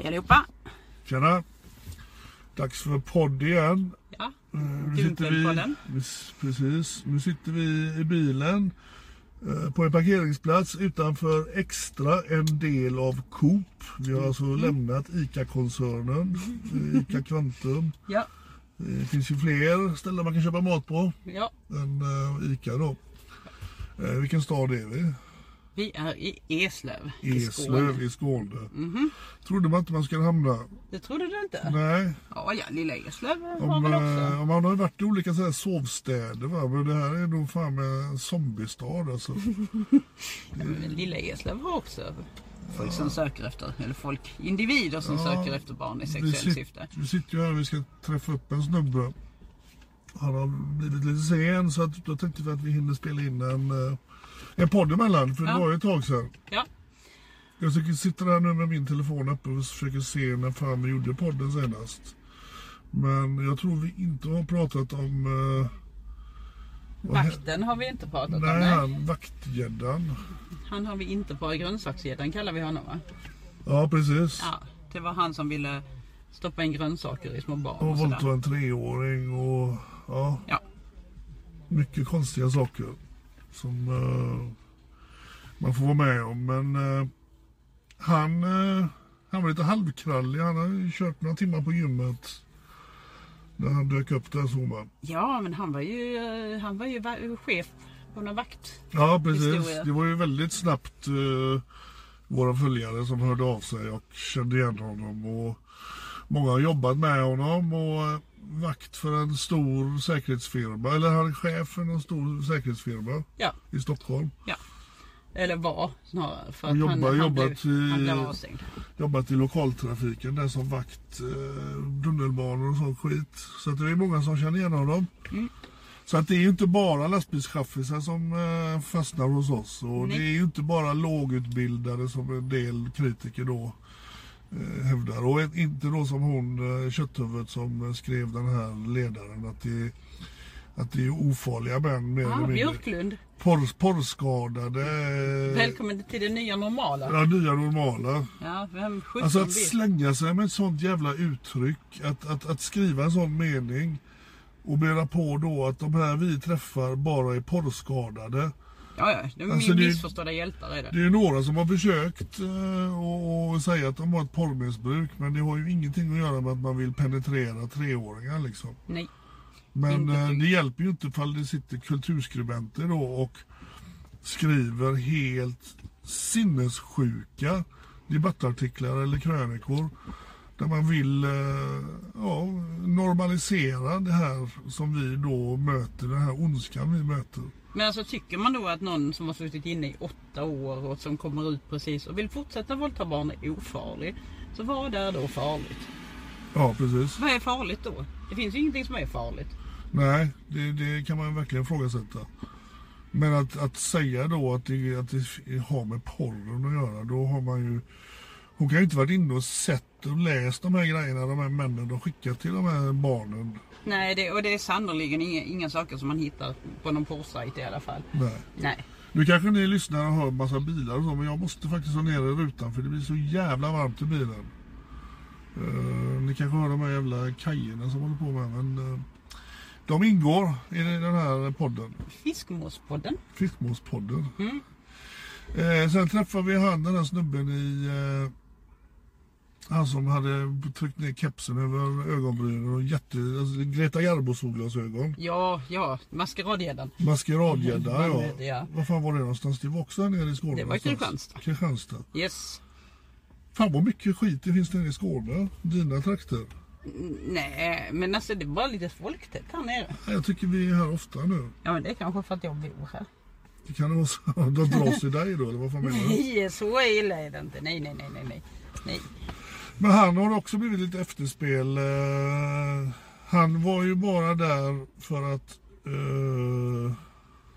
Hej allihopa! Tjena! Dags för podd igen. Ja, Eh, vi, Dumpelpodden. vi- precis, nu sitter vi i bilen eh, på en parkeringsplats utanför Extra, en del av Coop. Vi har alltså Mm. lämnat ICA-koncernen, eh, ICA Kvantum. Ja, Det finns ju fler ställen man kan köpa mat på ja. än eh, ICA då. Eh, Vilken stad är vi? Vi är i Eslöv i Skåne. Eslöv i Skåne. Trodde man inte man skulle hamna. Det trodde du inte? Nej, Ja, ja, lilla Eslöv har Om, väl eh, också. man har varit i olika så här sovstäder va? men det här är nog fan en zombiestad alltså. Ja, lilla Eslöv har också folk som söker efter, eller folk, individer som söker efter barn i sexuellt sit, syfte. vi sitter ju här och vi ska träffa upp en snubbe. Han har blivit lite sen så att, då tänkte vi att vi hinner spela in en, eh, en podd emellan för det Ja. var ju ett tag sedan. Ja, Jag sitter- sitter här nu med min telefon uppe och försöker se när fan vi gjorde podden senast. Men jag tror vi inte har pratat om... eh, vakten har vi inte pratat om. Nej, Nej. han vaktgäddan. Han har vi inte på grönsaksgäddan kallar vi honom va? Ja, precis. Ja, det var han som ville stoppa in grönsaker i små barn Och och våldta en treåring och ja, Ja, mycket konstiga saker som eh, man får vara med om. Men eh, han, eh, han var lite halvkrallig. Han har ju kört några timmar på gymmet när han dök upp där såg man. ja men han var ju, han var ju chef på någon vakt. Ja, precis. Historia. Det var ju väldigt snabbt våra följare som hörde av sig och kände igen honom. Och många har jobbat med honom och vakt för en stor säkerhetsfirma. Eller han är chef för en stor säkerhetsfirma Ja, i Stockholm. ja. Eller var snarare. För jobbar- han, han, jobbat blev, i- han blev avstängd. Jobbat i lokaltrafiken där som vakt, eh, tunnelbanor och sån skit. Så att det är många som känner igen honom. Så att det är ju inte bara lastbilschaffisar som eh, fastnar hos oss. Och Nej. det är ju inte bara lågutbildade som en del kritiker då hävdar. Och inte då som hon, eh, kötthuvudet som eh, skrev den här ledaren att det, att det är ofarliga män mer Ja, eller mindre. Björklund. Porr, porrskadade. eh, Välkommen till det nya normala. Ja, nya normala. Ja, vem Alltså att slänga sig med ett sånt jävla uttryck, att, att, att skriva en sån mening och mena på då att de här vi träffar bara är porrskadade. Ja, ja. De är Alltså, det- missförstådda hjältar är det. Det är några som har försökt eh, och, och säga att de har ett porrmissbruk men det har ju ingenting att göra med att man vill penetrera treåringar liksom. Nej. Men eh, det hjälper ju inte ifall det sitter kulturskribenter då och skriver helt sinnessjuka debattartiklar eller krönikor där man vill eh, ja, normalisera det här som vi då möter, den här ondskan vi möter. Men alltså tycker man då att någon som har suttit inne i åtta år och som kommer ut precis och vill fortsätta våldta barn är ofarlig. Så vad är då farligt? Ja, precis. Vad är farligt då? Det finns ju ingenting som är farligt. Nej, det, det kan man verkligen ifrågasätta. Men att, att säga då att det, att det har med porren att göra, då har man ju... Hon kan ju inte varit inne och sett och läst de här grejerna, de här männen de skickar till de här barnen. Nej, det, och det är sannerligen inga, inga saker som man hittar på någon porrsajt i alla fall. Nej. Nej. Nu kanske ni lyssnar och hör massa bilar och så, men jag måste faktiskt ha ner rutan för det blir så jävla varmt i bilen. Uh, ni kanske hör de här jävla kajerna som håller på med, men uh, de ingår i den här podden. Fiskmåspodden. Fiskmåspodden. Mm. Uh, sen träffade vi han den här snubben i uh, han som hade tryckt ner kepsen över ögonbrynen och jätte, alltså Greta Garbo solglasögon. Ja, ja, maskeradgäddan. Maskeradgädda, ja. ja. Var fan var det någonstans? Det var också nere i Skåne. Det var Kristianstad. Kristianstad. Yes. Fan vad mycket skit det finns nere i Skåne. Dina trakter. Nej, men alltså det var lite folktätt här nere. Jag tycker vi är här ofta nu. Ja, men det är kanske för att jag bor här. Det kan det vara så. De dras i dig då, eller vad fan menar du? Nej, så illa är det inte. Nej, nej, nej, nej, nej. Men han har också blivit lite efterspel. Uh, han var ju bara där för att... Uh,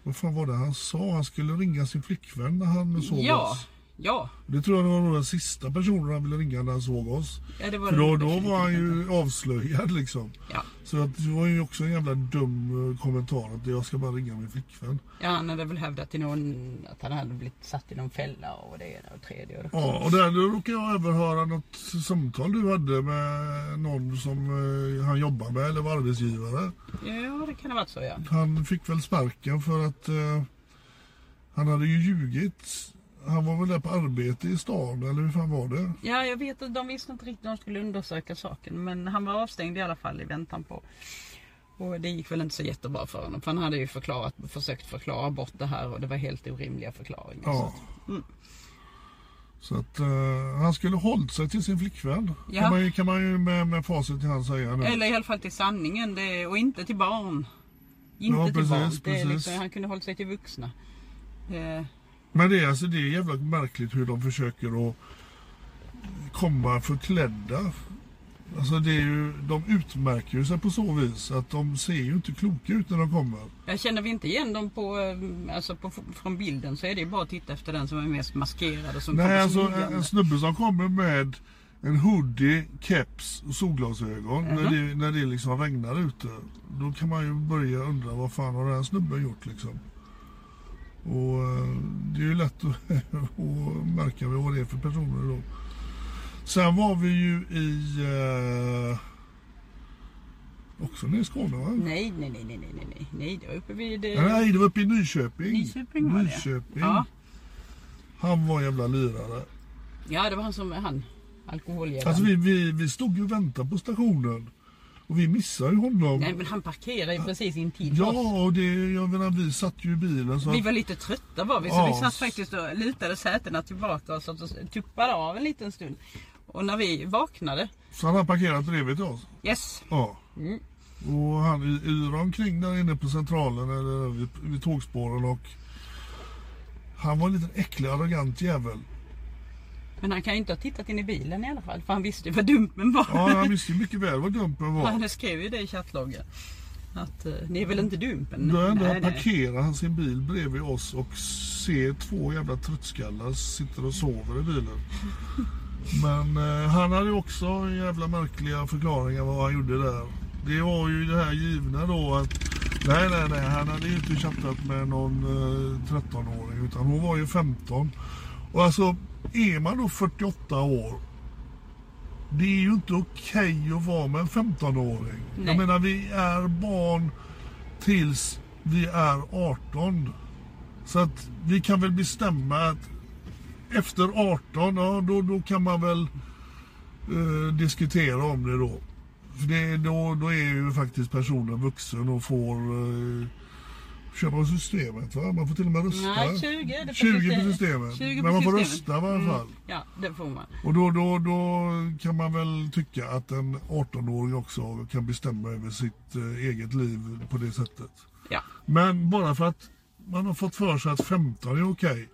vad fan var det han sa? Han skulle ringa sin flickvän när han såg ja. oss. Ja. Det tror jag var den sista personen han ville ringa när han såg oss. Ja, det var För då, då var han ju avslöjad liksom. Ja. Så att det var ju också en jävla dum eh, kommentar att jag ska bara ringa min flickvän. Ja, han hade väl hävdat till någon att han hade blivit satt i någon fälla och det ena och tredje. Och det. Ja, och där råkade jag överhöra något samtal du hade med någon som eh, han jobbar med eller var arbetsgivare. Ja, det kan ha varit så ja. Han fick väl sparken för att eh, han hade ju ljugit. Han var väl där på arbete i stan eller hur fan var det? Ja, jag vet att de visste inte riktigt de skulle undersöka saken. Men han var avstängd i alla fall i väntan på. Och det gick väl inte så jättebra för honom. För han hade ju förklarat, försökt förklara bort det här och det var helt orimliga förklaringar. Ja. Så att, mm. Så att uh, han skulle hållit sig till sin flickvän. Ja. Kan, man, ju- kan man ju med, med facit i hand säga nu. Eller i alla fall till sanningen det, och inte till barn. Inte Ja, till precis, barn. Är precis. liksom, han kunde hållit sig till vuxna. Eh, Men det är, alltså, det är jävla märkligt hur de försöker att komma förklädda. Alltså det är ju, de utmärker ju sig på så vis att de ser ju inte kloka ut när de kommer. jag känner vi inte igen dem på, eh, alltså på, från bilden så är det ju bara att titta efter den som är mest maskerad och som Nej, alltså en, en snubbe som kommer med en hoodie, keps och solglasögon när, det, när det liksom regnar ute. Då kan man ju börja undra vad fan har den här snubben gjort liksom. Och eh, det är ju lätt att, att märka vad det är för personer då. Sen var vi ju i... Eh, också nere i Skåne va? Nej, nej, nej, nej, nej, nej, nej, nej, det var uppe vid... eh, Nej, det var uppe i Nyköping. Nyköping var det. Nyköping. Ja. Han var en jävla lirare. Ja, det var han som, han, alkoholjäveln. Alltså vi, vi, vi stod ju och väntade på stationen. Och vi missade ju honom. Nej, men han parkerade ju precis intill Ja, oss. och det, jag menar vi satt ju i bilen så Vi var lite trötta var vi, så Ja. vi satt faktiskt och lutade sätena tillbaka och satt och tuppade av en liten stund. Och när vi vaknade, så han har parkerat bredvid oss. yes, Ja. Mm. Och han y- yrade omkring där inne på centralen eller vid, vid tågspåren och han var en liten äcklig arrogant jävel. Men han kan ju inte ha tittat in i bilen i alla fall, för han visste ju vad dumpen var. Ja, han visste ju mycket väl vad Dumpen var. Han skrev ju det i chattloggen. Att eh, ni är väl inte dumpen? Då ändå nej, nej. parkerar han sin bil bredvid oss och ser två jävla tröttskallar sitter och sover i bilen. Men eh, han hade ju också jävla märkliga förklaringar vad han gjorde där. Det var ju det här givna då att nej, nej, nej, han hade ju inte chattat med någon eh, 13-åring utan hon var ju 15. Och alltså, är man då 48 år det är ju inte okej att vara med en 15-åring. Jag menar, vi är barn tills vi är 18. Så att vi kan väl bestämma att efter 18, ja då, då kan man väl eh, diskutera om det då. För det, då, då är ju faktiskt personen vuxen och får eh, köpa på systemet. Va? Man får till och med rösta. Nej, 20 är det på 20 på systemet. systemet. 20 på Men man får systemet. rösta i varje fall. Ja, det får man. Och då, då, då kan man väl tycka att en 18-åring också kan bestämma över sitt eh, eget liv på det sättet. Ja. Men bara för att man har fått för sig att 15 är okej.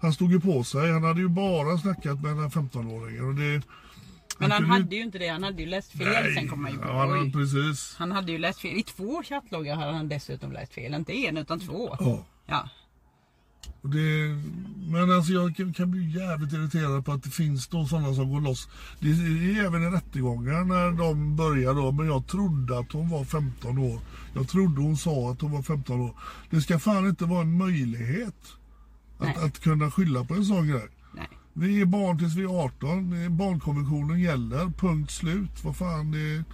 Han stod ju på sig. Han hade ju bara snackat med den här 15-åringen. Och det, Men han, hade ju inte det. Han hade ju läst fel. Sen kom man ju på. ja, oj. precis. Han hade ju läst fel. I två chattloggar hade han dessutom läst fel. Inte en utan två. Ja. Ja. Och det, men alltså jag kan, bli jävligt irriterad på att det finns då sådana som går loss. Det är även i rättegångar när de börjar då. Men jag trodde att hon var 15 år. Jag trodde hon sa att hon var 15 år. Det ska fan inte vara en möjlighet att, Nej. att kunna skylla på en sån grej. Vi är barn tills vi är 18. Det är- Barnkonventionen gäller. Punkt slut. Vad fan det.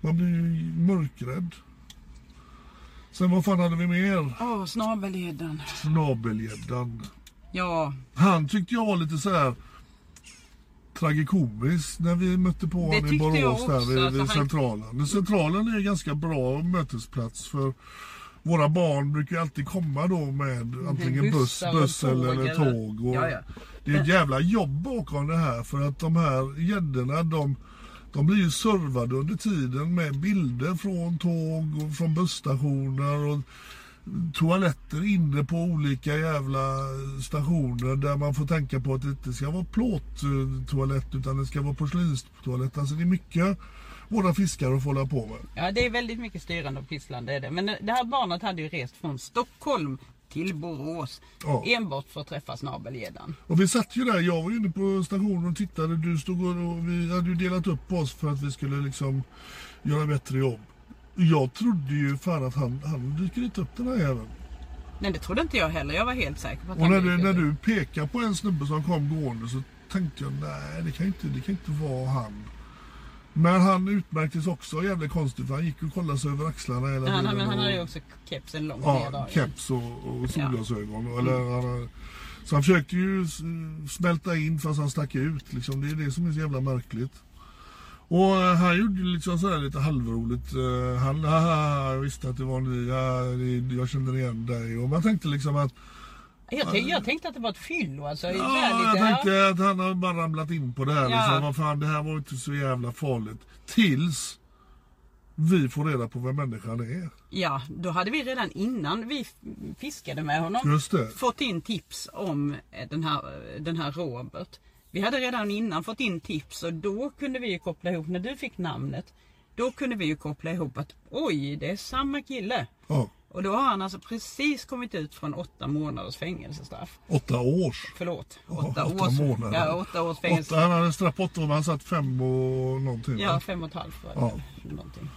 Man blir ju mörkrädd. Sen vad fan hade vi mer? Åh, snabelgäddan. Snabelgäddan. Ja, Han tyckte jag var lite så här tragikomisk när vi mötte på honom i Borås där vid, alltså vid han- Centralen. Men Centralen är en ganska bra mötesplats för våra barn brukar alltid komma då med antingen buss, buss eller eller- tåg. Och Ja, ja. Det är ett jävla jobb bakom det här för att de här gäddorna de, de blir ju servade under tiden med bilder från tåg och från busstationer och toaletter inne på olika jävla stationer där man får tänka på att det inte ska vara plåttoalett utan det ska vara porslinstoalett. Alltså det är mycket våra att få hålla på med. ja, det är väldigt mycket styrande och pisslande. Är det. Men det här barnet hade ju rest från Stockholm till Borås. Ja. Enbart för att träffa snabelgäddan. Och vi satt ju där, jag var ju inne på stationen och tittade. Du stod och, vi hade ju delat upp oss för att vi skulle liksom göra bättre jobb. Jag trodde ju fan att han, han dyker inte upp den här jäveln. Nej, det trodde inte jag heller. Jag var helt säker på att Och han när dyker du, när du pekar på en snubbe som kom gående så tänkte jag nej det kan inte, det kan inte vara han. Men han utmärktes också jävligt konstigt för han gick och kollade sig över axlarna hela Ja, tiden. han, han och- hade ju också kepsen långt Ja, ner. keps och, och solglasögon. Eller, han, har- så han försökte ju smälta in fast han stack ut. Liksom. Det är det som är så jävla märkligt. Och eh, han gjorde ju liksom sådär lite halvroligt. Eh, Han, haha, jag visste att det var ni, ja, jag kände igen dig. Och man tänkte liksom att, Jag, tänkte, jag tänkte att det var ett fyllo. Alltså, ja, jag lite, tänkte att han har bara ramlat in på det här. Ja. Liksom. Vad fan, det här var inte så jävla farligt. Tills vi får reda på vem människan är. Ja, då hade vi redan innan vi fiskade med honom fått in tips om eh, den här, eh, den här Robert. Vi hade redan innan fått in tips och då kunde vi ju koppla ihop, när du fick namnet, då kunde vi ju koppla ihop att oj, det är samma kille. Ja, Och då har han alltså precis kommit ut från åtta månaders fängelsestraff. åtta års. Förlåt, Ja, åtta, åtta års, månader. Ja, åtta års fängelse. Åtta, han hade straff på åtta år, men han satt fem och någonting. va? Ja, fem och ett halvt var det Ja. någonting.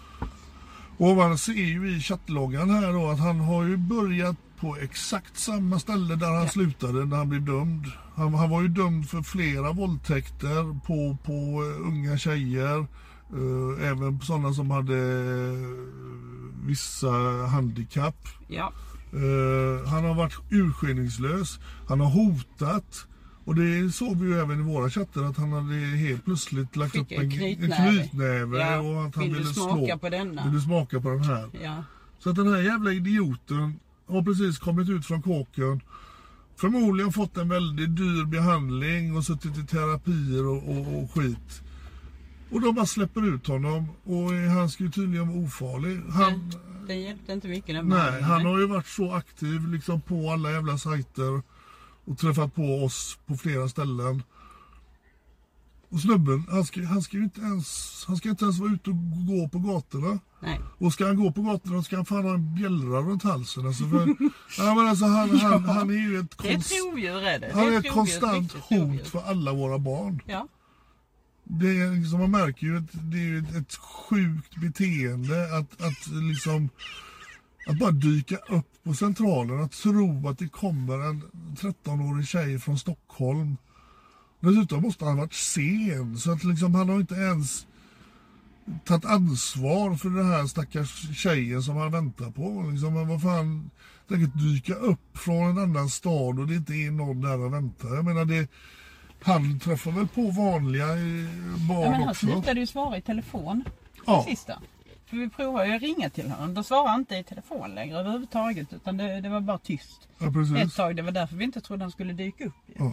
Och man ser ju i chattloggan här då att han har ju börjat på exakt samma ställe där han slutade när han blev dömd. Han, han var ju dömd för flera våldtäkter på, på eh, unga tjejer. Eh, även sådana som hade eh, vissa handikapp. Ja, Eh, han har varit urskillningslös. Han har hotat. Och det såg vi ju även i våra chatter att han hade helt plötsligt lagt Fick upp en en, en knytnäve. knytnäve. Ja, Och att han vill du ville smaka slå. på denna? Vill du smaka på den här? ja. Så att den här jävla idioten har precis kommit ut från kåken. Förmodligen fått en väldigt dyr behandling och suttit i terapier och, och, och skit. Och de bara släpper ut honom och han ska ju tydligen vara ofarlig. Han, Den hjälpte inte mycket den nej, han har ju varit så aktiv liksom på alla jävla sajter och träffat på oss på flera ställen. Och snubben, han ska, han ska ju inte ens, han ska inte ens vara ute och gå på gatorna. Nej. Och ska han gå på gatorna ska han fan ha en bjällra runt halsen. Alltså för, ja, men alltså han, han, han är ju ett, Det är ett konst, rovdjur är det. det är ett ett konstant hot för alla våra barn. Ja. Det är liksom, man märker ju att det är ett, ett sjukt beteende att, att liksom att bara dyka upp på centralen, att tro att det kommer en 13-årig tjej från Stockholm. Dessutom måste han ha varit sen, så att liksom han har inte ens tagit ansvar för den här stackars tjejen som han väntar på. Liksom, men vad fan, tänk att dyka upp från en annan stad och det inte är någon där och väntar. Jag menar det, han träffar väl på vanliga eh, barn Ja, men han också. slutade ju svara i telefon. Ja. Sista. För vi provade ju att ringa till honom. Då svarade han inte i telefon längre överhuvudtaget. Utan det, det var bara tyst. Ja, Ett precis. tag. Det var därför vi inte trodde han skulle dyka upp. Ja.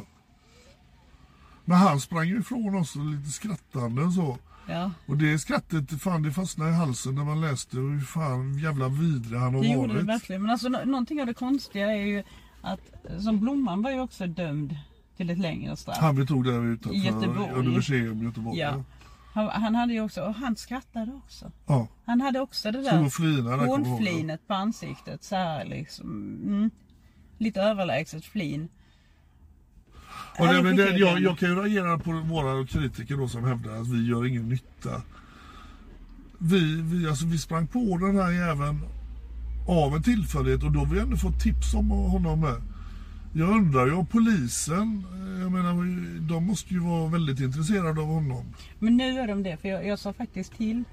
Men han sprang ju ifrån oss lite skrattande och så. Ja. Och det skrattet, fan det fastnade i halsen när man läste hur fan jävla vidrig han har Det gjorde det varit. verkligen. Men alltså nå- någonting av det konstiga är ju att som Blomman var ju också dömd till ett längre straff. Han vi tog där utanför Göteborg. Universium i Göteborg. Ja. Han, han hade ju också, och han skrattade också. ja. Han hade också det där ihåg. hånflinet på ansiktet så här liksom. Mm, lite överlägset flin. Och Ja, det, det men det, jag jag, kan. jag kan ju reagera på våra kritiker då som hävdar att vi gör ingen nytta. Vi, vi, alltså, vi sprang på den här jäveln av en tillfällighet och då har vi ändå fått tips om honom med. Jag undrar ju om polisen, eh, jag menar de måste ju vara väldigt intresserade av honom. Men nu är de det, för jag, jag sa faktiskt till.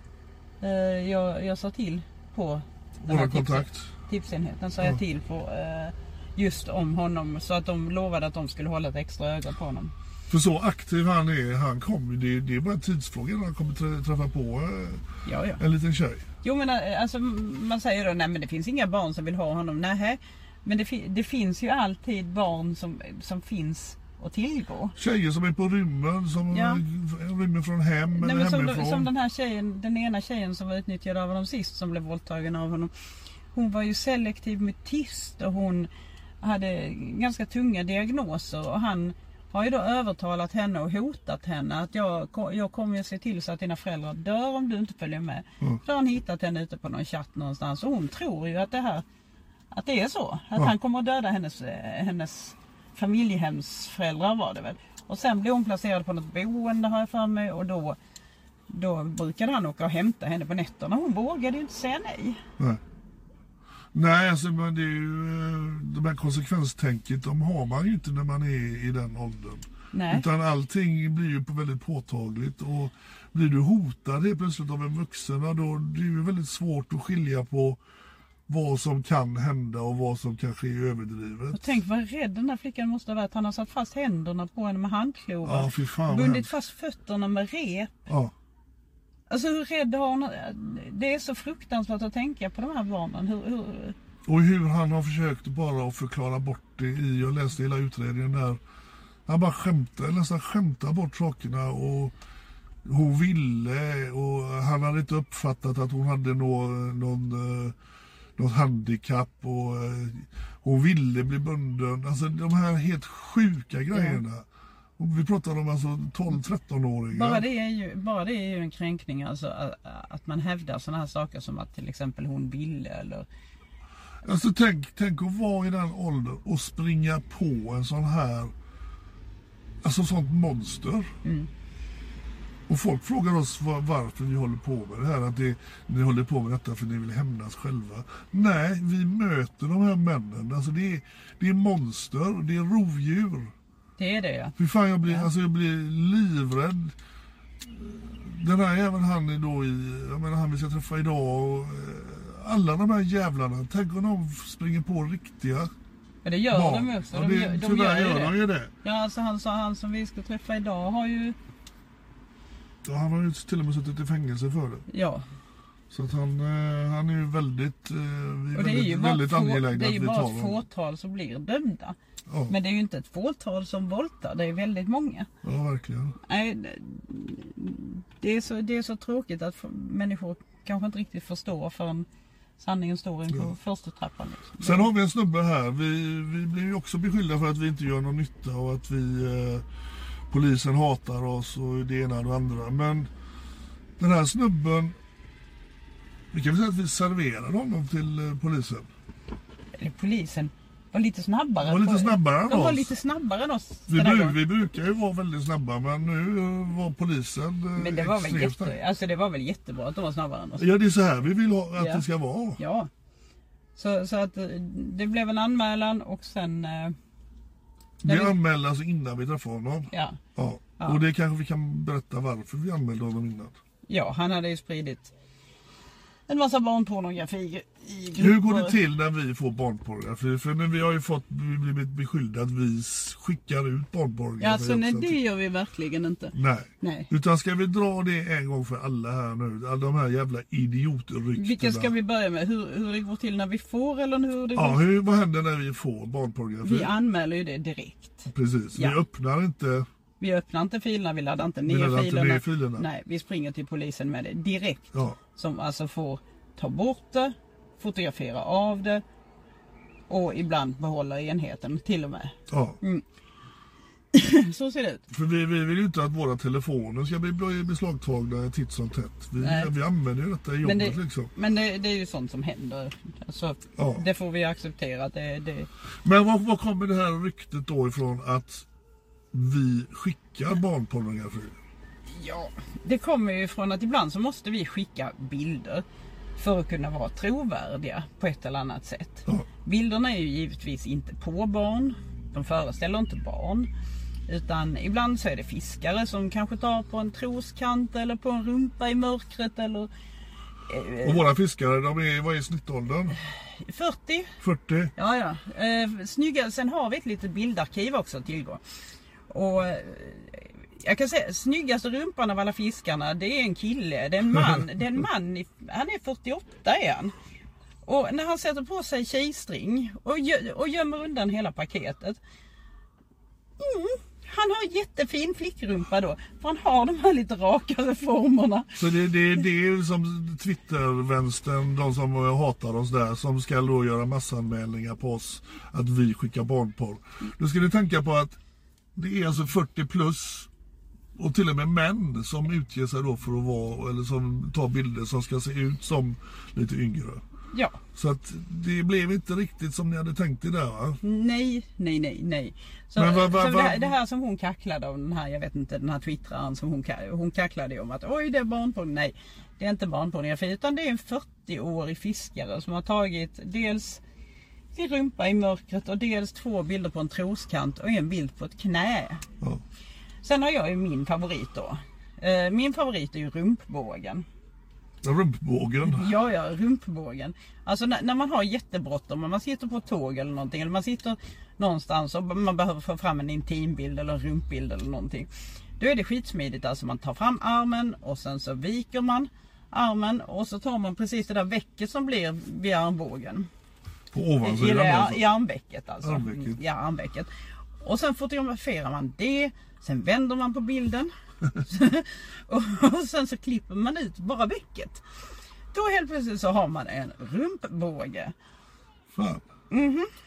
Eh, jag, jag sa till på den Våra här kontakt. tipsenheten. Sa Ja. jag till på eh, just om honom. Så att de lovade att de skulle hålla ett extra öga på honom. För så aktiv han är, han kommer ju- det, det är bara en tidsfråga när han kommer trä- träffa på eh, Ja, ja. en liten tjej. Jo men eh, alltså man säger då, nej men det finns inga barn som vill ha honom. Nej, men det, fi- det finns ju alltid barn som, som finns att tillgå. Tjejer som är på rymmen, som Ja. rymmer från hem Nej, eller som, hemifrån. som den här tjejen, den ena tjejen som var utnyttjad av honom sist som blev våldtagen av honom. Hon var ju selektiv mutist och hon hade ganska tunga diagnoser och han har ju då övertalat henne och hotat henne att jag, jag kommer ju se till så att dina föräldrar dör om du inte följer med. Mm. Så har han hittat henne ute på någon chatt någonstans och hon tror ju att det här att det är så. Att Ja. han kommer att döda hennes, eh, hennes familjehemsföräldrar var det väl. Och sen blev hon placerad på något boende har jag för mig och då, då brukade han åka och hämta henne på nätterna. Hon vågade ju inte säga nej. Nej. Nej, alltså men det är ju eh, de här konsekvenstänket, de har man ju inte när man är i den åldern. Nej. Utan allting blir ju på väldigt påtagligt och blir du hotad helt plötsligt av en vuxen, då det är ju väldigt svårt att skilja på vad som kan hända och vad som kanske är överdrivet. Och tänk vad rädd den här flickan måste ha varit. Han har satt fast händerna på henne med handklovar. Ja, bundit fast fötterna med rep. Ja. Alltså hur rädd har hon? Det är så fruktansvärt att tänka på de här barnen. Hur, hur, Och hur han har försökt bara att förklara bort det i, jag läste hela utredningen där. Han bara skämtar, nästan skämtar bort sakerna och hon ville och han hade inte uppfattat att hon hade nå, någon, eh, något handikapp och eh, hon ville bli bunden. Alltså de här helt sjuka grejerna. Och vi pratar om alltså 12-13-åringar. Bara det, är ju, bara det är ju en kränkning. Alltså, att, att man hävdar sådana här saker som att till exempel hon ville eller... Alltså tänk, tänk att vara i den åldern och springa på en sån här, alltså sånt monster. Och folk frågar oss var, varför vi håller på med det här, att det, ni håller på med detta för ni vill hämnas själva. Nej, vi möter de här männen. Alltså det är, det är monster, det är rovdjur. Det är det ja. Fy fan jag blir, alltså jag blir livrädd. Den här jäveln han är då i, jag menar han vi ska träffa idag och eh, alla de här jävlarna. Tänk om de springer på riktiga Men det gör barn. de också. Ja, De, det, gör- de tyvärr gör gör de ju det. Ja alltså han sa han som vi ska träffa idag har ju... Ja, han har ju till och med suttit i fängelse för det. Ja. Så att han, eh, han är ju väldigt, eh, är Och det är ju väldigt det är ju bara ett fåtal som blir dömda. Ja, Men det är ju inte ett fåtal som våldtar. Det är väldigt många. ja, verkligen. Nej, det- är, så, det är så tråkigt att människor kanske inte riktigt förstår förrän sanningen står in på första trappan. Liksom. Sen har vi en snubbe här. Vi, vi blir ju också beskyllda för att vi inte gör någon nytta och att vi eh, polisen hatar oss och det ena och det andra. Men den här snubben, vi kan väl säga att vi serverar honom till eh, polisen. Eller polisen var lite snabbare. De var lite snabbare än De var oss. lite snabbare än oss. Vi, bru, vi brukar ju vara väldigt snabba men nu eh, var polisen eh, Men det var, väl jätte, alltså det var väl jättebra att de var snabbare än oss. Ja det är så här vi vill ha, att Ja. det ska vara. Ja. Så, så att det blev en anmälan och sen... vi- anmälde alltså innan vi träffade honom. Ja. Ja. Ja. Och det kanske vi kan berätta varför vi anmälde honom innan. ja, han hade ju spridit en massa barnpornografi i grupper. Hur går det till när vi får barnpornografi? För nu, vi har ju fått vi blivit beskyllda att vi skickar ut barnpornografi. Ja, alltså, nej, det gör vi verkligen inte. Nej. Nej. Utan ska vi dra det en gång för alla här nu? Alla de här jävla idiotryktena. Vilka ska vi börja med? Hur, hur det går till när vi får eller hur det går? Ja, hur, vad händer när vi får barnpornografi? Vi anmäler ju det direkt. Precis, Ja. vi öppnar inte Vi öppnar inte filerna, vi laddar inte Vi ner laddar inte filerna. ner filerna. Nej, vi springer till polisen med det direkt. Ja. Som alltså får ta bort det, fotografera av det och ibland behålla enheten till och med. Ja. Mm. Så ser det ut. För vi, vi vill ju inte att våra telefoner ska bli beslagtagna titt som tätt. Vi, Nej. vi använder ju detta i Men jobbet det, liksom. men det, det är ju sånt som händer. Alltså, Ja. Det får vi acceptera. Det, det, Men var, var kommer det här ryktet då ifrån att vi skickar barnpornografi? ja, det kommer ju från att ibland så måste vi skicka bilder för att kunna vara trovärdiga på ett eller annat sätt. Ja. Bilderna är ju givetvis inte på barn. De föreställer inte barn. Utan ibland så är det fiskare som kanske tar på en troskant eller på en rumpa i mörkret eller Och våra fiskare, de är, vad är snittåldern? 40 40? Ja, ja. Eh, snygga. Sen har vi ett litet bildarkiv också att tillgå. Och eh, jag kan säga, snyggaste rumpan av alla fiskarna, det är en kille, det är en man. Det är en man, han är 48 är han. Och när han sätter på sig tjejstring och, gö- och gömmer undan hela paketet. Mm, han har jättefin flickrumpa då. För han har de här lite rakare formerna. Så det, det, det är som Twitter-vänstern, de som hatar oss där, som ska då göra massanmälningar på oss att vi skickar barnporr. Då ska ni tänka på att det är alltså 40 plus och till och med män som utger sig då för att vara, eller som tar bilder som ska se ut som lite yngre. Ja. Så att det blev inte riktigt som ni hade tänkt er där va? Nej, nej, nej, nej. Så, Men vad- vad- så det, här, det här som hon kacklade om, den här, jag vet inte, den här twittraren som hon, hon kacklade ju om att oj det är barnpornografi. Nej, det är inte barnpornografi utan det är en 40-årig fiskare som har tagit dels sin rumpa i mörkret och dels två bilder på en troskant och en bild på ett knä. Ja. Sen har jag ju min favorit då. Eh, Min favorit är ju rumpbågen. Rumpbågen. Ja, ja, rumpbågen. Alltså när, när man har jättebråttom, om man sitter på ett tåg eller någonting, eller man sitter någonstans och man behöver få fram en intimbild eller en rumpbild eller någonting. Då är det skitsmidigt, alltså man tar fram armen och sen så viker man armen och så tar man precis det där väcket som blir vid armbågen. På ovansidan alltså. I armvecket alltså. Armvecket. Mm, Ja, armvecket. Och sen fotograferar man det, sen vänder man på bilden. och, sen så klipper man ut bara väcket. Då helt plötsligt så har man en rumpbåge. Fan.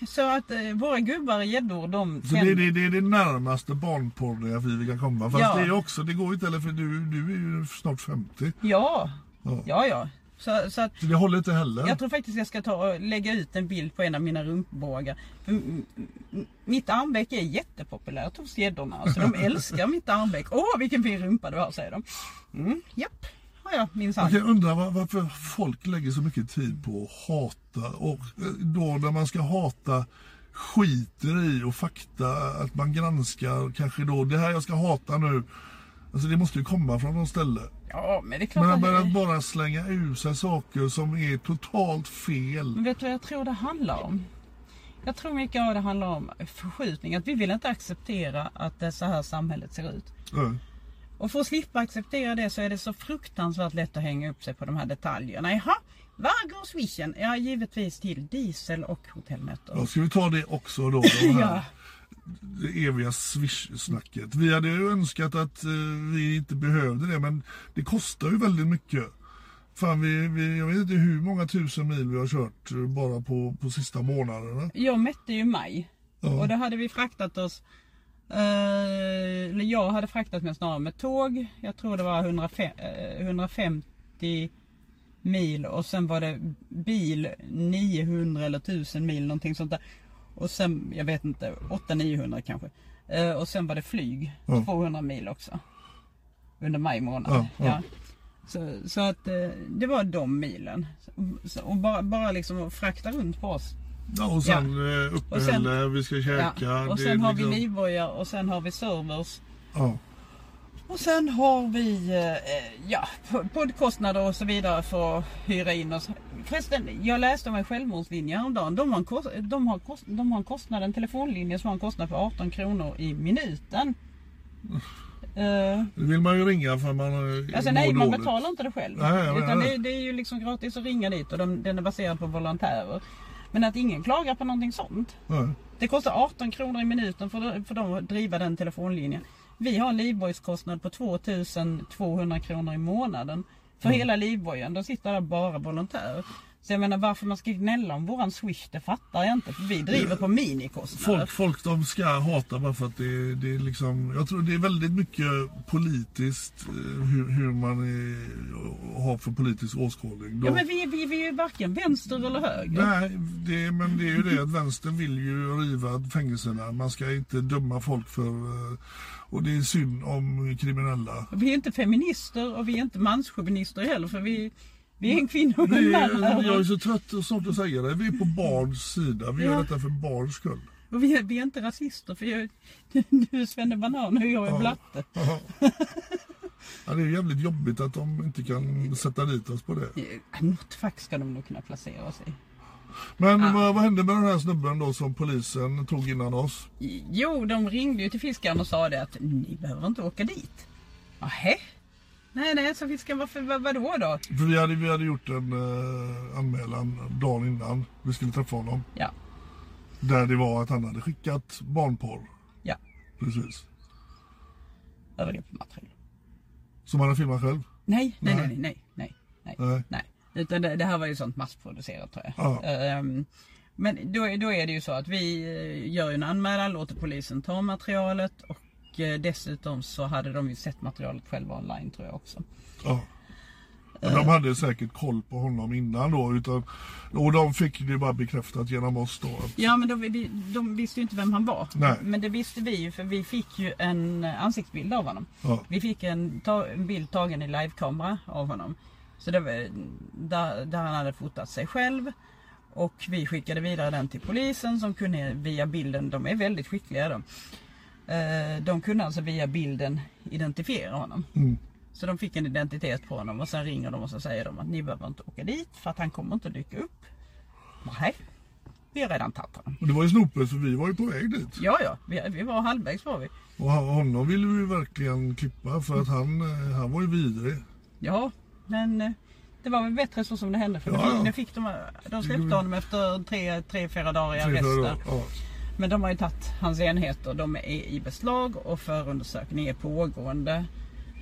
Så att eh, våra gubbar och gäddor de Så det, det, det är det närmaste barnpornografi vi kan komma. Fast Ja. det är också, det går ju inte heller för du, du är ju snart 50. Ja, Ja. ja, ja. Så, så att Så det håller inte heller. jag tror faktiskt jag ska ta och lägga ut en bild på en av mina rumpbågar. För, mitt armveck är jättepopulärt hos gäddorna. Så de älskar mitt armveck. Åh vilken fin rumpa du har säger de. Mm, japp, har jag minsann. Man kan undra var, varför folk lägger så mycket tid på att hata och eh, då när man ska hata skiter i och fakta att man granskar kanske då det här jag ska hata nu. Alltså det måste ju komma från något ställe. Ja men det är klart Men, att men att bara slänga ur sig saker som är totalt fel. Men vet du vad jag tror det handlar om? Jag tror mycket av det handlar om förskjutning. Att vi vill inte acceptera att det så här samhället ser ut. Ja. Och för att slippa acceptera det så är det så fruktansvärt lätt att hänga upp sig på de här detaljerna. Jaha, var går swishen? Ja, givetvis till diesel och hotellnätter. Ja, ska vi ta det också då? De Ja. Det eviga swish-snacket. Vi hade ju önskat att eh, vi inte behövde det men det kostar ju väldigt mycket. Fan, vi, vi, jag vet inte hur många tusen mil vi har kört eh, bara på, på sista månaderna. Jag mätte ju maj. Ja. Och då hade vi fraktat oss eh, eller jag hade fraktat mig snarare med tåg. Jag tror det var 105, eh, 150 mil och sen var det bil 900 eller 1000 mil någonting sånt där. Och sen, jag vet inte, 800-900 kanske. Eh, och sen var det flyg, Ja. 200 mil också. Under maj månad. Ja, Ja. Så, så att eh, det var de milen. Så, och bara, bara liksom frakta runt på oss. Ja, och sen ja. uppehälle, vi ska käka. Ja. Och sen har liksom- vi livbojar och sen har vi servers. Ja. Och sen har vi eh, ja, po- poddkostnader och så vidare för att hyra in oss. Förresten, jag läste om en självmordslinje häromdagen. De har en, kost, de har en, kost, de har en kostnad, en telefonlinje som har en kostnad på 18 kronor i minuten. Eh, Det vill man ju ringa för man eh, Alltså nej, man dåligt. betalar inte det själv. Nej, jag menar utan det. det, är ju liksom gratis att ringa dit och de, den är baserad på volontärer. Men att ingen klagar på någonting sånt. Nej. Det kostar 18 kronor i minuten för, för dem att driva den telefonlinjen. Vi har en livbojskostnad på 2200 kronor i månaden. För Mm. hela livbojen, då sitter där bara volontärer. Så jag menar varför man ska gnälla om våran Swish, det fattar jag inte. För vi driver på minikostnader. Folk, folk de ska hata bara för att det, det är liksom, jag tror det är väldigt mycket politiskt eh, hur, hur man är, har för politisk åskådning. Ja De- men vi, vi, vi är varken vänster eller höger. Nej, det, men det är ju det att vänstern vill ju riva fängelserna. Man ska inte döma folk för... Och det är synd om kriminella. Vi är inte feminister och vi är inte manschauvinister heller för vi, vi är en kvinna och en man. jag är så trött och snart att säga det. Vi är på barns sida. Vi Ja. gör detta för barns skull. Och vi är, vi är inte rasister för jag, du är Svenne Banan och jag är Blatte. Ja, det är jävligt jobbigt att de inte kan sätta dit oss på det. Något fack ska de nog kunna placera oss i. Men vad, vad hände med den här snubben då som polisen tog innan oss? Jo, de ringde ju till fiskaren och sa det att ni behöver inte åka dit. Nähä? Nej, nej, så fiskaren, varför, vad, vadå då? För vi hade, vi hade gjort en eh, anmälan dagen innan vi skulle träffa honom. Ja, Där det var att han hade skickat barnporr. ja, Precis. övergrepp på material. Som han hade filmat själv. Nej, nej, Nej. nej, nej, nej, nej, Nej. Utan det, det här var ju sånt massproducerat tror jag. Ja. Ehm, men då, är- då är det ju så att vi eh, gör en anmälan, låter polisen ta materialet och eh, dessutom så hade de ju sett materialet själva online tror jag också. Ja. Men de hade säkert koll på honom innan då. Utan, och de fick det bara bekräftat genom oss då. Ja men de, de, de visste ju inte vem han var. Nej. Men det visste vi ju för vi fick ju en ansiktsbild av honom. Ja. Vi fick en, ta, en bild tagen i livekamera av honom. Så det var, där, där han hade fotat sig själv. Och vi skickade vidare den till polisen som kunde via bilden, de är väldigt skickliga de. Eh, De kunde alltså via bilden identifiera honom. Mm. Så de fick en identitet på honom och sen ringer de och så säger de att ni behöver inte åka dit för att han kommer inte dyka upp. Nej, vi har redan tagit honom. Och det var ju snopet för vi var ju på väg dit. Ja, ja, vi, vi var halvvägs var vi. Och honom ville vi verkligen klippa för att han, eh, han var ju vidrig. Ja, men eh, det var väl bättre så som det hände. För Ja, ja. fick de, de släppte honom efter tre, tre fyra dagar i Tre, fyra arrest. dagar. där. Ja. Men de har ju tagit hans enheter. De är i beslag och förundersökning är pågående.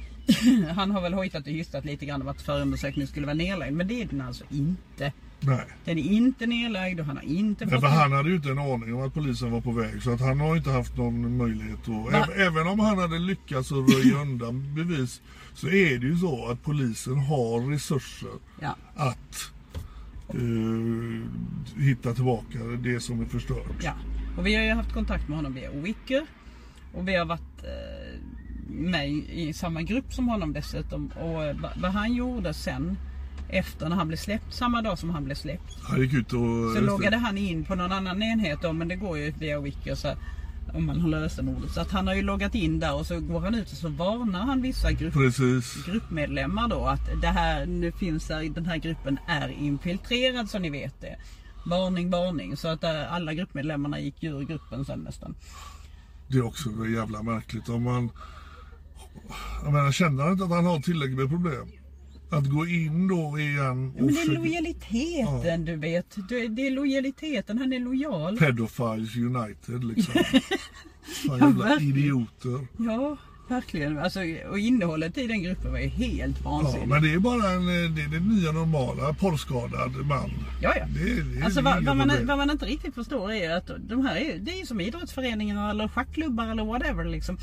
Han har väl hojtat och hystat lite grann om att förundersökningen skulle vara nedlagd. Men det är den alltså inte. Nej. Den är inte nedlagd och han har inte fått... för han hade ju inte en aning om att polisen var på väg så att han har inte haft någon möjlighet att... Va? Även om han hade lyckats att röja undan bevis så är det ju så att polisen har resurser Ja. att eh, hitta tillbaka det som är förstört. Ja, och vi har ju haft kontakt med honom via Wicker. Och vi har varit eh, med i, samma grupp som honom dessutom. Och eh, vad han gjorde sen efter när han blev släppt, samma dag som han blev släppt. Han gick ut och... Så loggade han in på någon annan enhet då, men det går ju via Wicker så om man har lösenordet. Så att han har ju loggat in där och så går han ut och så varnar han vissa grupp, Precis. gruppmedlemmar då att det här nu finns här, den här gruppen är infiltrerad så ni vet det. Varning, varning. Så att eh, alla gruppmedlemmarna gick ur gruppen sen nästan. Det är också jävla märkligt om man... Jag menar, känner han inte att han har tillräckligt med problem? Att gå in då igen Ja, men det är lojaliteten du vet. Det är lojaliteten, han är lojal. Pedophiles United liksom. Fan, Ja, jävla verkligen. idioter. Ja, verkligen. Alltså, och innehållet i den gruppen var ju helt Ja, vansinnigt. men det är bara en, eh, det är det nya normala porrskadad man. Ja, ja. Det, det Alltså vad, vad, man, vad man inte riktigt förstår är att de här är, det är som idrottsföreningar eller schackklubbar eller whatever liksom.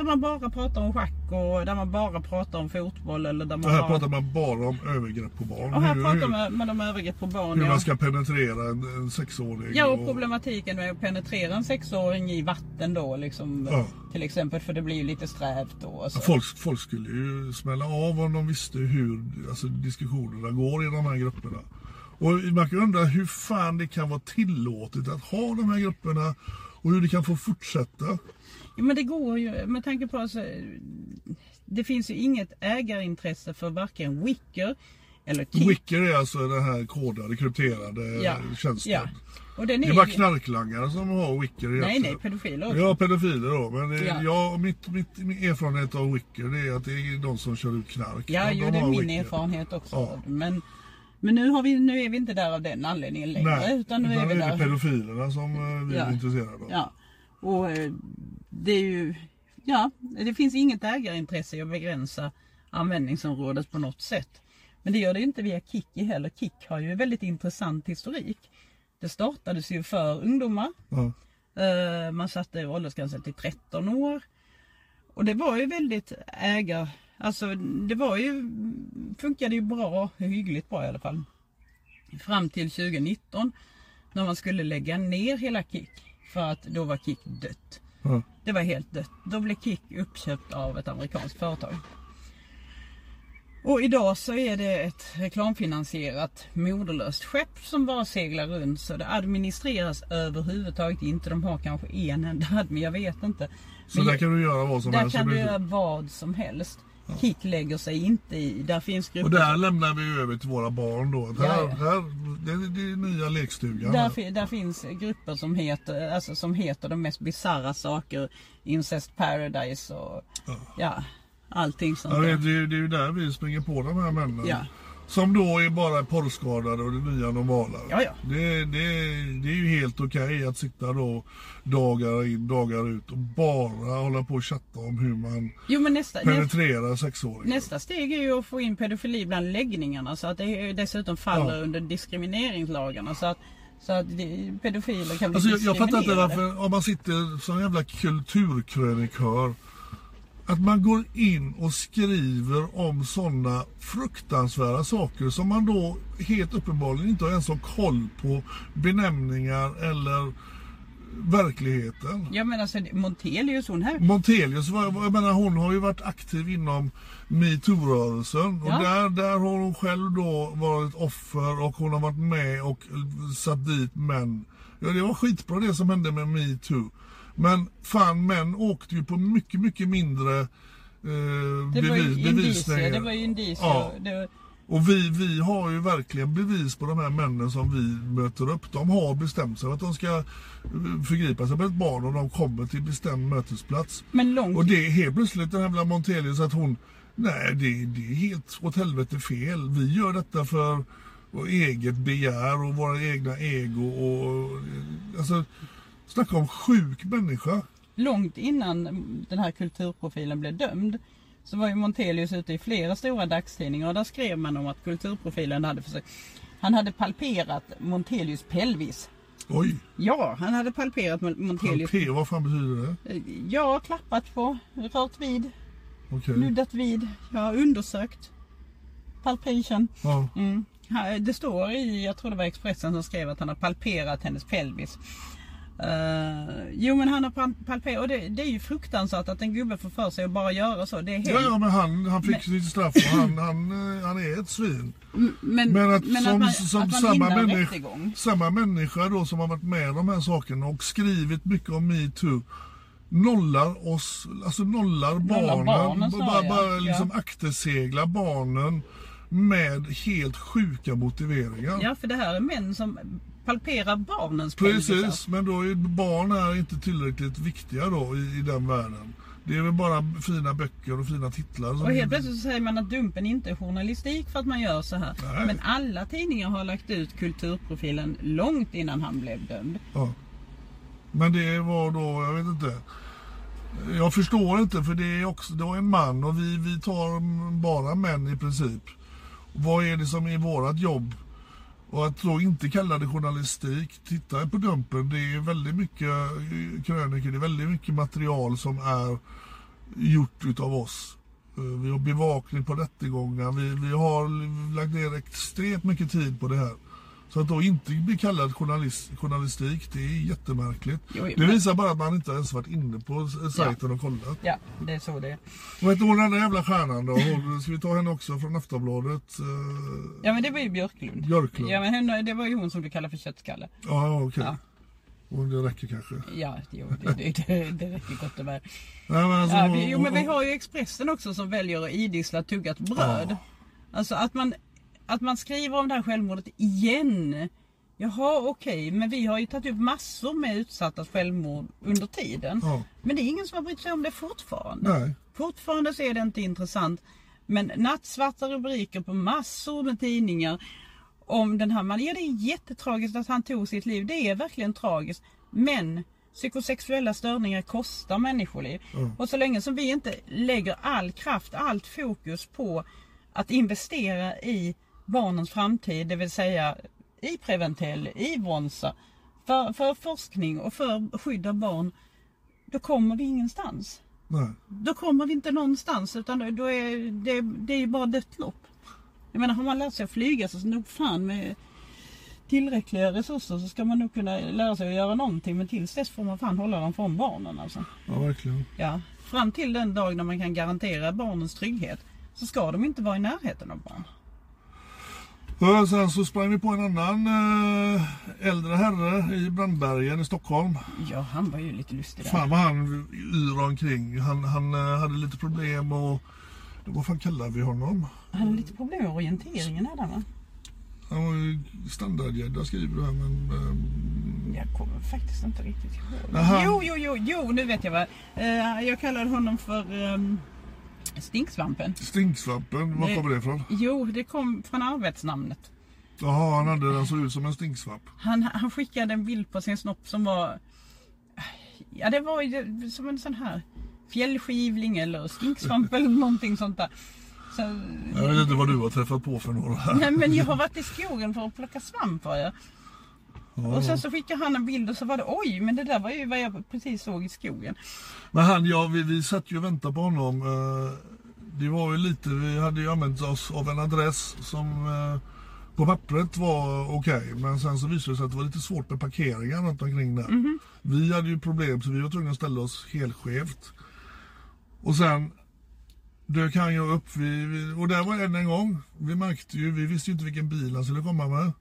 Där man bara pratar om schack och där man bara pratar om fotboll eller där man Och här bara... pratar man bara om övergrepp på barn. och här hur, pratar man med de övergrepp på barn. hur ja. man ska penetrera en, en sexåring. Ja och problematiken med att penetrera en sexåring i vatten då liksom. Ja. Till exempel för det blir ju lite strävt då. och Så. Folk, folk skulle ju smälla av om de visste hur alltså, diskussionerna går i de här grupperna. Och man kan undra hur fan det kan vara tillåtet att ha de här grupperna och hur det kan få fortsätta. Ja, men det går ju med tanke på alltså, det finns ju inget ägarintresse för varken Wicker eller Kik. Wicker är alltså den här kodade, krypterade Ja, tjänsten. ja. Och den Det är är bara ju- knarklangare som har Wicker Nej, egentligen. nej, pedofiler också. Ja, pedofiler då. Men det, Ja. jag, mitt, mitt, min erfarenhet av Wicker det är att det är de som kör ut knark. Ja, De- jo, de det är min Wicker. erfarenhet också. Ja. Men, men nu, har vi, nu är vi inte där av den anledningen längre. Nej, utan nu är vi det där. pedofilerna som eh, vi Ja. är intresserade av. Ja, och eh, det är ju, ja, det finns inget ägarintresse i att begränsa användningsområdet på något sätt. Men det gör det inte via Kikki heller. Kik har ju väldigt intressant historik. Det startades ju för ungdomar. Eh, Man satte åldersgränsen till 13 år. Och det var ju väldigt ägar... Alltså det var ju... Funkade ju bra, hyggligt bra i alla fall. Fram till 2019. När man skulle lägga ner hela Kik. För att då var Kik dött. Ja. Det var helt dött. Då blev Kik uppköpt av ett amerikanskt företag. Och idag så är det ett reklamfinansierat moderlöst skepp som bara seglar runt så det administreras överhuvudtaget inte. De har kanske en enda admin, jag vet inte. Så Men där jag- kan du göra vad som där helst. kan i du göra vad som helst. Kik lägger sig inte i. Där finns grupper Och där lämnar vi över till våra barn då. Ja, Här, här, det, är- det är nya lekstugan. Där, fi- där finns grupper som heter, alltså, som heter de mest bisarra saker. Incest Paradise och ja, allting sånt där. det, är- det är ju där vi springer på de här männen. Som då är bara porrskadade och det nya normala. Ja, ja. Det, det, det är ju helt okej att sitta då dagar in, dagar ut och bara hålla på och chatta om hur man Jo men nästa, nästa, penetrerar sexåringar. nästa steg är ju att få in pedofili bland läggningarna så att det dessutom faller Ja. under diskrimineringslagarna. Så att, så att pedofiler kan bli Alltså jag, jag fattar inte varför, om man sitter som jävla kulturkrönikör, att man går in och skriver om sådana fruktansvärda saker som man då helt uppenbarligen inte ens har koll på benämningar eller verkligheten. Ja men alltså Montelius hon här. Montelius, jag menar, hon har ju varit aktiv inom metoo-rörelsen. Och Ja. där, där har hon själv då varit offer och hon har varit med och satt dit män. Ja, det var skitbra det som hände med metoo. Men fan, män åkte ju på mycket, mycket mindre eh, Det var bevis, indicier. bevisningar. Det var ju indicier. Ja. Var, Och vi, vi har ju verkligen bevis på de här männen som vi möter upp. De har bestämt sig för att de ska eh, förgripa sig på ett barn och de kommer till bestämd mötesplats. men långt Och det är helt plötsligt den här Montelius att hon, nej det, det är helt åt helvete fel. Vi gör detta för vårt eget begär och våra egna ego och alltså snacka om sjuk människa. långt innan den här kulturprofilen blev dömd så var ju Montelius ute i flera stora dagstidningar och där skrev man om att kulturprofilen hade försökt Han hade palperat Montelius pelvis. Oj, Ja, han hade palperat Mon- Montelius. P, vad fan betyder det? Ja, klappat på, rört vid, Okej. nuddat vid, ja, undersökt. Palpation. Ja. Mm. Det står i, jag tror det var Expressen som skrev att han har palperat hennes pelvis. Eh, jo men han har pal- palperat och det, det är ju fruktansvärt att en gubbe får för sig att bara göra så. Det är helt... Ja, ja, men han, han fick Men- sitt straff och han, han, eh, han är ett svin. men, Men att men som, att man, som att samma, människa, samma människa då som har varit med om de här sakerna och skrivit mycket om metoo nollar oss, alltså nollar, barnen, barnen, bara, bara Ja. liksom akterseglar barnen med helt sjuka motiveringar. Ja för det här är män som palperar barnens. Precis, men då är barn är inte tillräckligt viktiga då i, i den världen. Det är väl bara fina böcker och fina titlar. Och helt plötsligt så säger man att Dumpen inte är journalistik för att man gör så här. Nej. Men alla tidningar har lagt ut kulturprofilen långt innan han blev dömd. Ja. Men det var då, jag vet inte. Jag förstår inte för det är också, var en man och vi, vi tar bara män i princip. Vad är det som är vårat jobb? Och att då inte kalla det journalistik, titta på Dumpen, det är väldigt mycket eh, krönikor, det är väldigt mycket material som är gjort utav oss. Eh, vi har bevakning på rättegångar, vi, vi har lagt ner extremt mycket tid på det här. Så att då inte bli kallad journalist, journalistik, det är jättemärkligt. Jo, det men- visar bara att man inte ens varit inne på sajten och kollat. Ja, det är så det är. Vad heter hon den där jävla stjärnan då? Ska vi ta henne också från Aftonbladet? Eh, Ja men det var ju Björklund. Björklund. Ja men henne, det var ju hon som du kallar för köttskalle. Ja, okej. Ja. Och det räcker kanske. Ja, jo, det, det, det, det räcker gott och väl. Nej, men alltså, Ja, vi, jo men vi har ju Expressen också som väljer att idissla tuggat bröd. Alltså att man, att man skriver om det här självmordet igen. Jaha okej, men vi har ju tagit upp massor med utsatta självmord under tiden. Ja. Men det är ingen som har brytt sig om det fortfarande. Nej. Fortfarande så är det inte intressant. Men nattsvarta rubriker på massor med tidningar om den här mannen. Ja det är jättetragiskt att han tog sitt liv. Det är verkligen tragiskt. Men psykosexuella störningar kostar människoliv. Och så länge som vi inte lägger all kraft, allt fokus på att investera i barnens framtid, det vill säga i Preventel, i Vonsa, för, för forskning och för skydd av barn, då kommer vi ingenstans. Nej. Då kommer vi inte någonstans utan då, är det, det är ju bara lopp. Jag menar har man lärt sig att flyga så nog fan med tillräckliga resurser så ska man nog kunna lära sig att göra någonting men tills dess får man fan hålla dem från barnen alltså. Ja, verkligen. Ja, fram till den dag när man kan garantera barnens trygghet så ska de inte vara i närheten av barn. Sen så sprang vi på en annan eh, äldre herre i Brandbergen i Stockholm. Ja, han var ju lite lustig där. Fan vad han yr omkring. Han, han eh, hade lite problem och... Vad fan kallar vi honom? Han hade lite problem med orienteringen hade han va? Han var ju standardgädda skriver du här men... ehm, Jag kommer faktiskt inte riktigt ihåg. Aha. Jo, jo, jo, jo, nu vet jag vad. Jag kallade honom för um, Stinksvampen. Stinksvampen, var Nej. kommer det ifrån? Jo, det kom från arbetsnamnet. Jaha, han hade den såg ut som en stinksvamp. Han, han skickade en bild på sin snopp som var... Ja, det var ju som en sån här fjällskivling eller stinksvamp eller någonting sånt där. Så, Jag vet inte vad du har träffat på för några. nej, men jag har varit i skogen för att plocka svamp har jag. Ja. Och sen så skickade han en bild och så var det oj, men det där var ju vad jag precis såg i skogen. Men han, ja, vi, vi satt ju och väntade på honom. Eh, Det var ju lite, vi hade ju använt oss av en adress som eh, på pappret var okej. men sen så visade det sig att det var lite svårt med parkeringar runt omkring där. Vi hade ju problem så vi var tvungna att ställa oss helt skevt. Och sen dök han ju upp, vi, vi, och där var än en gång. Vi märkte ju, vi visste ju inte vilken bil han skulle komma med.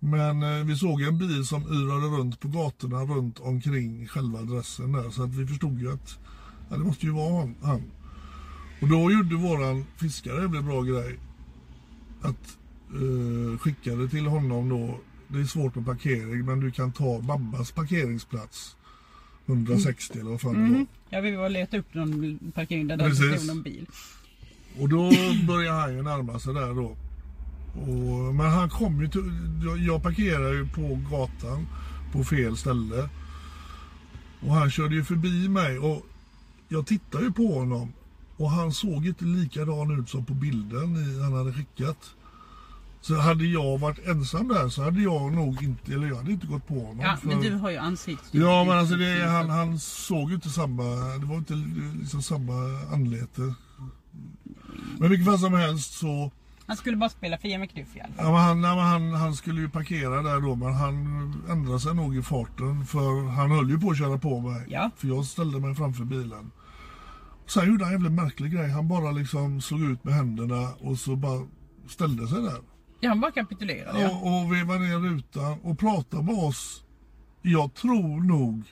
Men eh, vi såg en bil som yrade runt på gatorna runt omkring själva adressen där. Så att vi förstod ju att ja, det måste ju vara han. Och då gjorde våran fiskare en bra grej. Att eh, skicka det till honom då. Det är svårt med parkering men du kan ta Babbas parkeringsplats. 160 eller vad fan det var. Jag vill bara leta upp någon parkering där det stod någon bil. Och då börjar han ju närma sig där då. Och, men han kom ju till, jag, parkerar ju på gatan på fel ställe. Och han körde ju förbi mig och jag tittade ju på honom. Och han såg inte likadan ut som på bilden han hade skickat. Så hade jag varit ensam där så hade jag nog inte, eller jag hade inte gått på honom. Ja, för- men du har ju ansikte. Ja men alltså det, han, han såg ju inte samma, det var inte liksom samma anlete. Men vilket fall som helst så, Han skulle bara spela Fia med fall. ja, men han, ja, men han, han skulle ju parkera där då men han ändrade sig nog i farten för han höll ju på att köra på mig. Ja. För jag ställde mig framför bilen. Sen gjorde han en jävligt märklig grej. Han bara liksom slog ut med händerna och så bara ställde sig där. Ja, han bara kapitulerade. Ja. Och, och vevade ner rutan och pratade med oss. Jag tror nog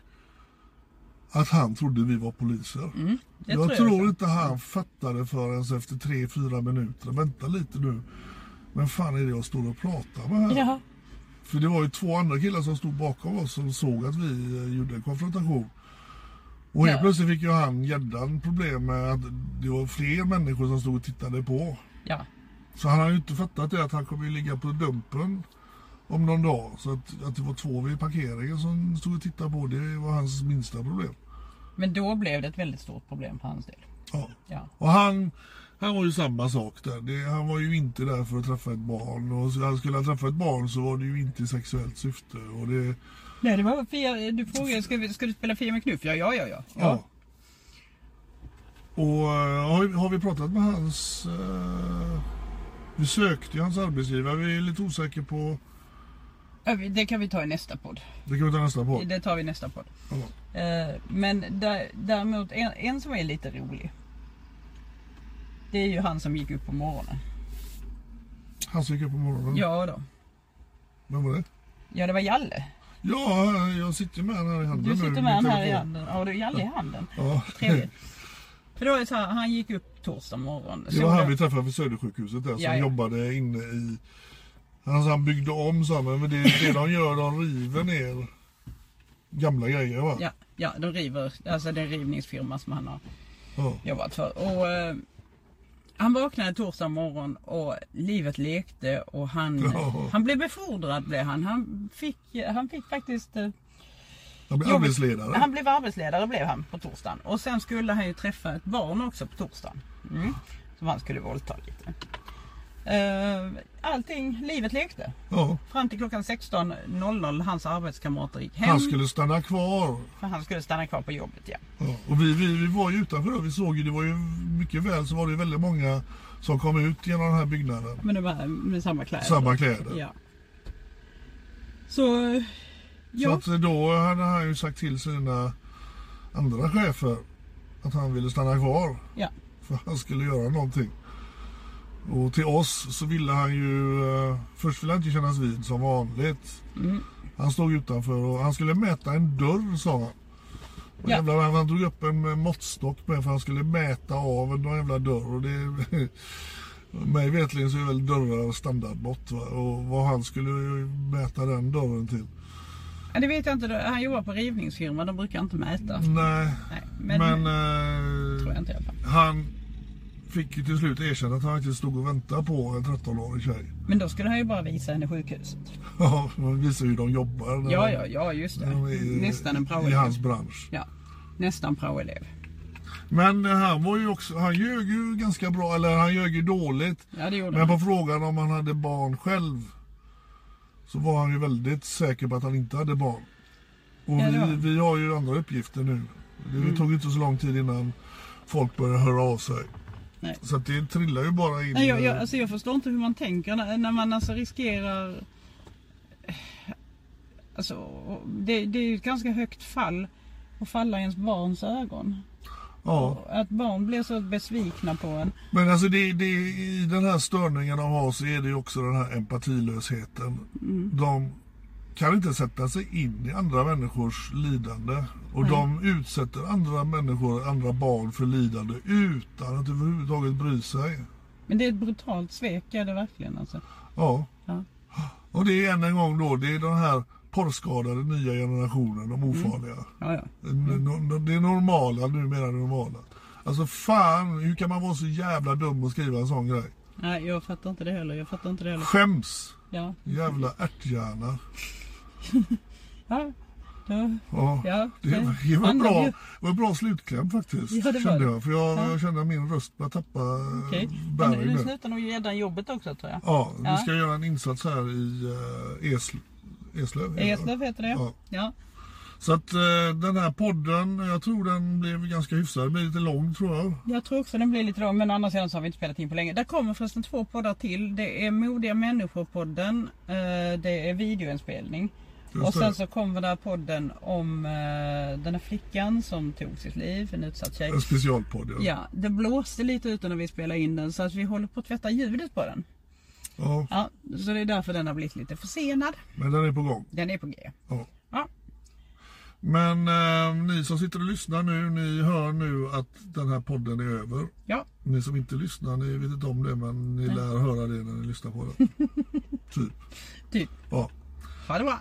att han trodde vi var poliser. Mm, det jag tror jag inte han fattade förrän efter tre fyra minuter. Vänta lite nu. Men fan är det jag står och pratar med här? Ja. För det var ju två andra killar som stod bakom oss som såg att vi eh, gjorde en konfrontation. Och helt Ja. plötsligt fick ju han gäddan problem med att det var fler människor som stod och tittade på. ja. Så han har ju inte fattat det att han kommer ju ligga på dumpen om någon dag. Så att, att det var två vid parkeringen som stod och tittade på det var hans minsta problem. Men då blev det ett väldigt stort problem för hans del. Ja. Ja. Och han, han var ju samma sak där. Det, han var ju inte där för att träffa ett barn. Och så, han skulle han träffa ett barn så var det ju inte i sexuellt syfte. Och det, Nej, det var Fia, du frågade, ska, vi, ska du spela Fia med knuff? Ja, ja, ja. ja. ja. Och eh, har, vi- har vi pratat med hans... eh, vi sökte ju hans arbetsgivare. Vi är lite osäkra på... Det kan vi ta i nästa podd. Det kan vi ta nästa på. Det tar vi i nästa podd. Eh, Men där, däremot en, en som är lite rolig. Det är ju han som gick upp på morgonen. Han som gick upp på morgonen. Ja då. Vem var det? Ja det var Jalle. Ja, jag sitter med han här i handen Du sitter med han här i handen. Ja du är Jalle i handen. Ja. Trevligt. För då är det så här, han gick upp torsdag morgon. Det var han vi träffade vid Södersjukhuset där som Ja, ja. jobbade inne i... Han, han byggde om sa han, men det, det de gör, de river ner gamla grejer va? Ja, ja, de river, alltså det är en rivningsfirma som han har Ja. jobbat för. Och, eh, han vaknade torsdag morgon och livet lekte och han, Ja. han blev befordrad blev han. Han fick, han fick faktiskt eh, Han blev arbetsledare. Han blev arbetsledare blev han på torsdagen. Och sen skulle han ju träffa ett barn också på torsdagen. Mm. som han skulle våldta lite. Eh, allting, livet lekte. Ja, Fram till klockan 16.00 hans arbetskamrater gick hem. han skulle stanna kvar. För han skulle stanna kvar på jobbet ja. Ja, och vi, vi, vi var ju utanför och vi såg ju, det var ju mycket väl så var det väldigt många som kom ut genom den här byggnaden. Men det var med samma kläder. Samma kläder. Ja. Så, Så ja. att då hade han ju sagt till sina andra chefer att han ville stanna kvar. ja. För han skulle göra någonting. Och till oss så ville han ju, eh, först ville han inte kännas vid som vanligt. Mm. Han stod utanför och han skulle mäta en dörr sa han. Och Ja. jävlar, han drog upp en eh, måttstock med för han skulle mäta av en jävla dörr. Och det, mig vetligen så är väl dörrar standardmått. Va? Och vad han skulle mäta den dörren till. Ja, Det vet jag inte. Han jobbar på rivningsfirma. De brukar inte mäta. Nej, Nej, men, men, tror jag eh, inte i fall. han fick ju till slut erkänna att han inte stod och väntade på en 13-årig tjej. Men då skulle han ju bara visa henne sjukhuset. Ja, man visar hur de jobbar. Ja, ja, ja just det. är Nästan en I praoelev. hans bransch. Ja, nästan praoelev. Men han var ju också, han ljög ju ganska bra, eller han ljög ju dåligt. Ja, det gjorde Men han. på frågan om han hade barn själv så var han ju väldigt säker på att han inte hade barn. Och Ja, vi, han. vi har ju andra uppgifter nu. Det Mm. tog inte så lång tid innan folk började höra av sig. Nej. Så att det trillar ju bara in. Nej, jag, jag, eh, alltså jag förstår inte hur man tänker när, när man alltså riskerar... Alltså, det, det är ju ett ganska högt fall att falla i ens barns ögon. ja. Att barn blir så besvikna på en. Men alltså det, det, i den här störningen av har så är det ju också den här empatilösheten. Mm. De kan inte sätta sig in i andra människors lidande. Och de utsätter andra människor, andra barn för lidande utan att överhuvudtaget bry sig. Men det är ett brutalt svek, är det verkligen alltså. Ja. Ja. Och det är än en gång då, det är den här porrskadade nya generationen, de ofarliga. Ja, ja. No- Det är normala, numera det normala. Alltså fan, hur kan man vara så jävla dum och skriva en sån grej? Nej, jag fattar inte det heller. Jag fattar inte det heller. Skäms! Ja, Jävla ärthjärna. ja. Ja, ja. det, det var, bra, det var en bra slutkläm faktiskt. Ja, kände jag. För jag, Ja. jag kände att min röst började tappa Okej. okay. Bäring nu nu. slutar nog gäddan jobbet också tror jag. Ja, vi Ja. ska göra en insats här i uh, Esl Eslöv. det. Eslöv heter det. Ja. Ja. Så att eh, den här podden, jag tror den blev ganska hyfsad. Det blir lite lång tror jag. Jag tror också den blir lite lång men andra sidan så har vi inte spelat in på länge. Där kommer förresten två poddar till. Det är Modiga Människor-podden. eh, Det är videoinspelning. Just Och sen så kommer där podden om eh, den här flickan som tog sitt liv, en utsatt tjej. En specialpodd ja. Ja, det blåste lite ute när vi spelade in den så att vi håller på att tvätta ljudet på den. ja. Ja, så det är därför den har blivit lite försenad. Men den är på gång. Den är på G. Ja. Ja, Men eh, ni som sitter och lyssnar nu, ni hör nu att den här podden är över. ja. Ni som inte lyssnar, ni vet inte om det men ni lär höra det när ni lyssnar på det. typ. typ. Ja. Ha det bra.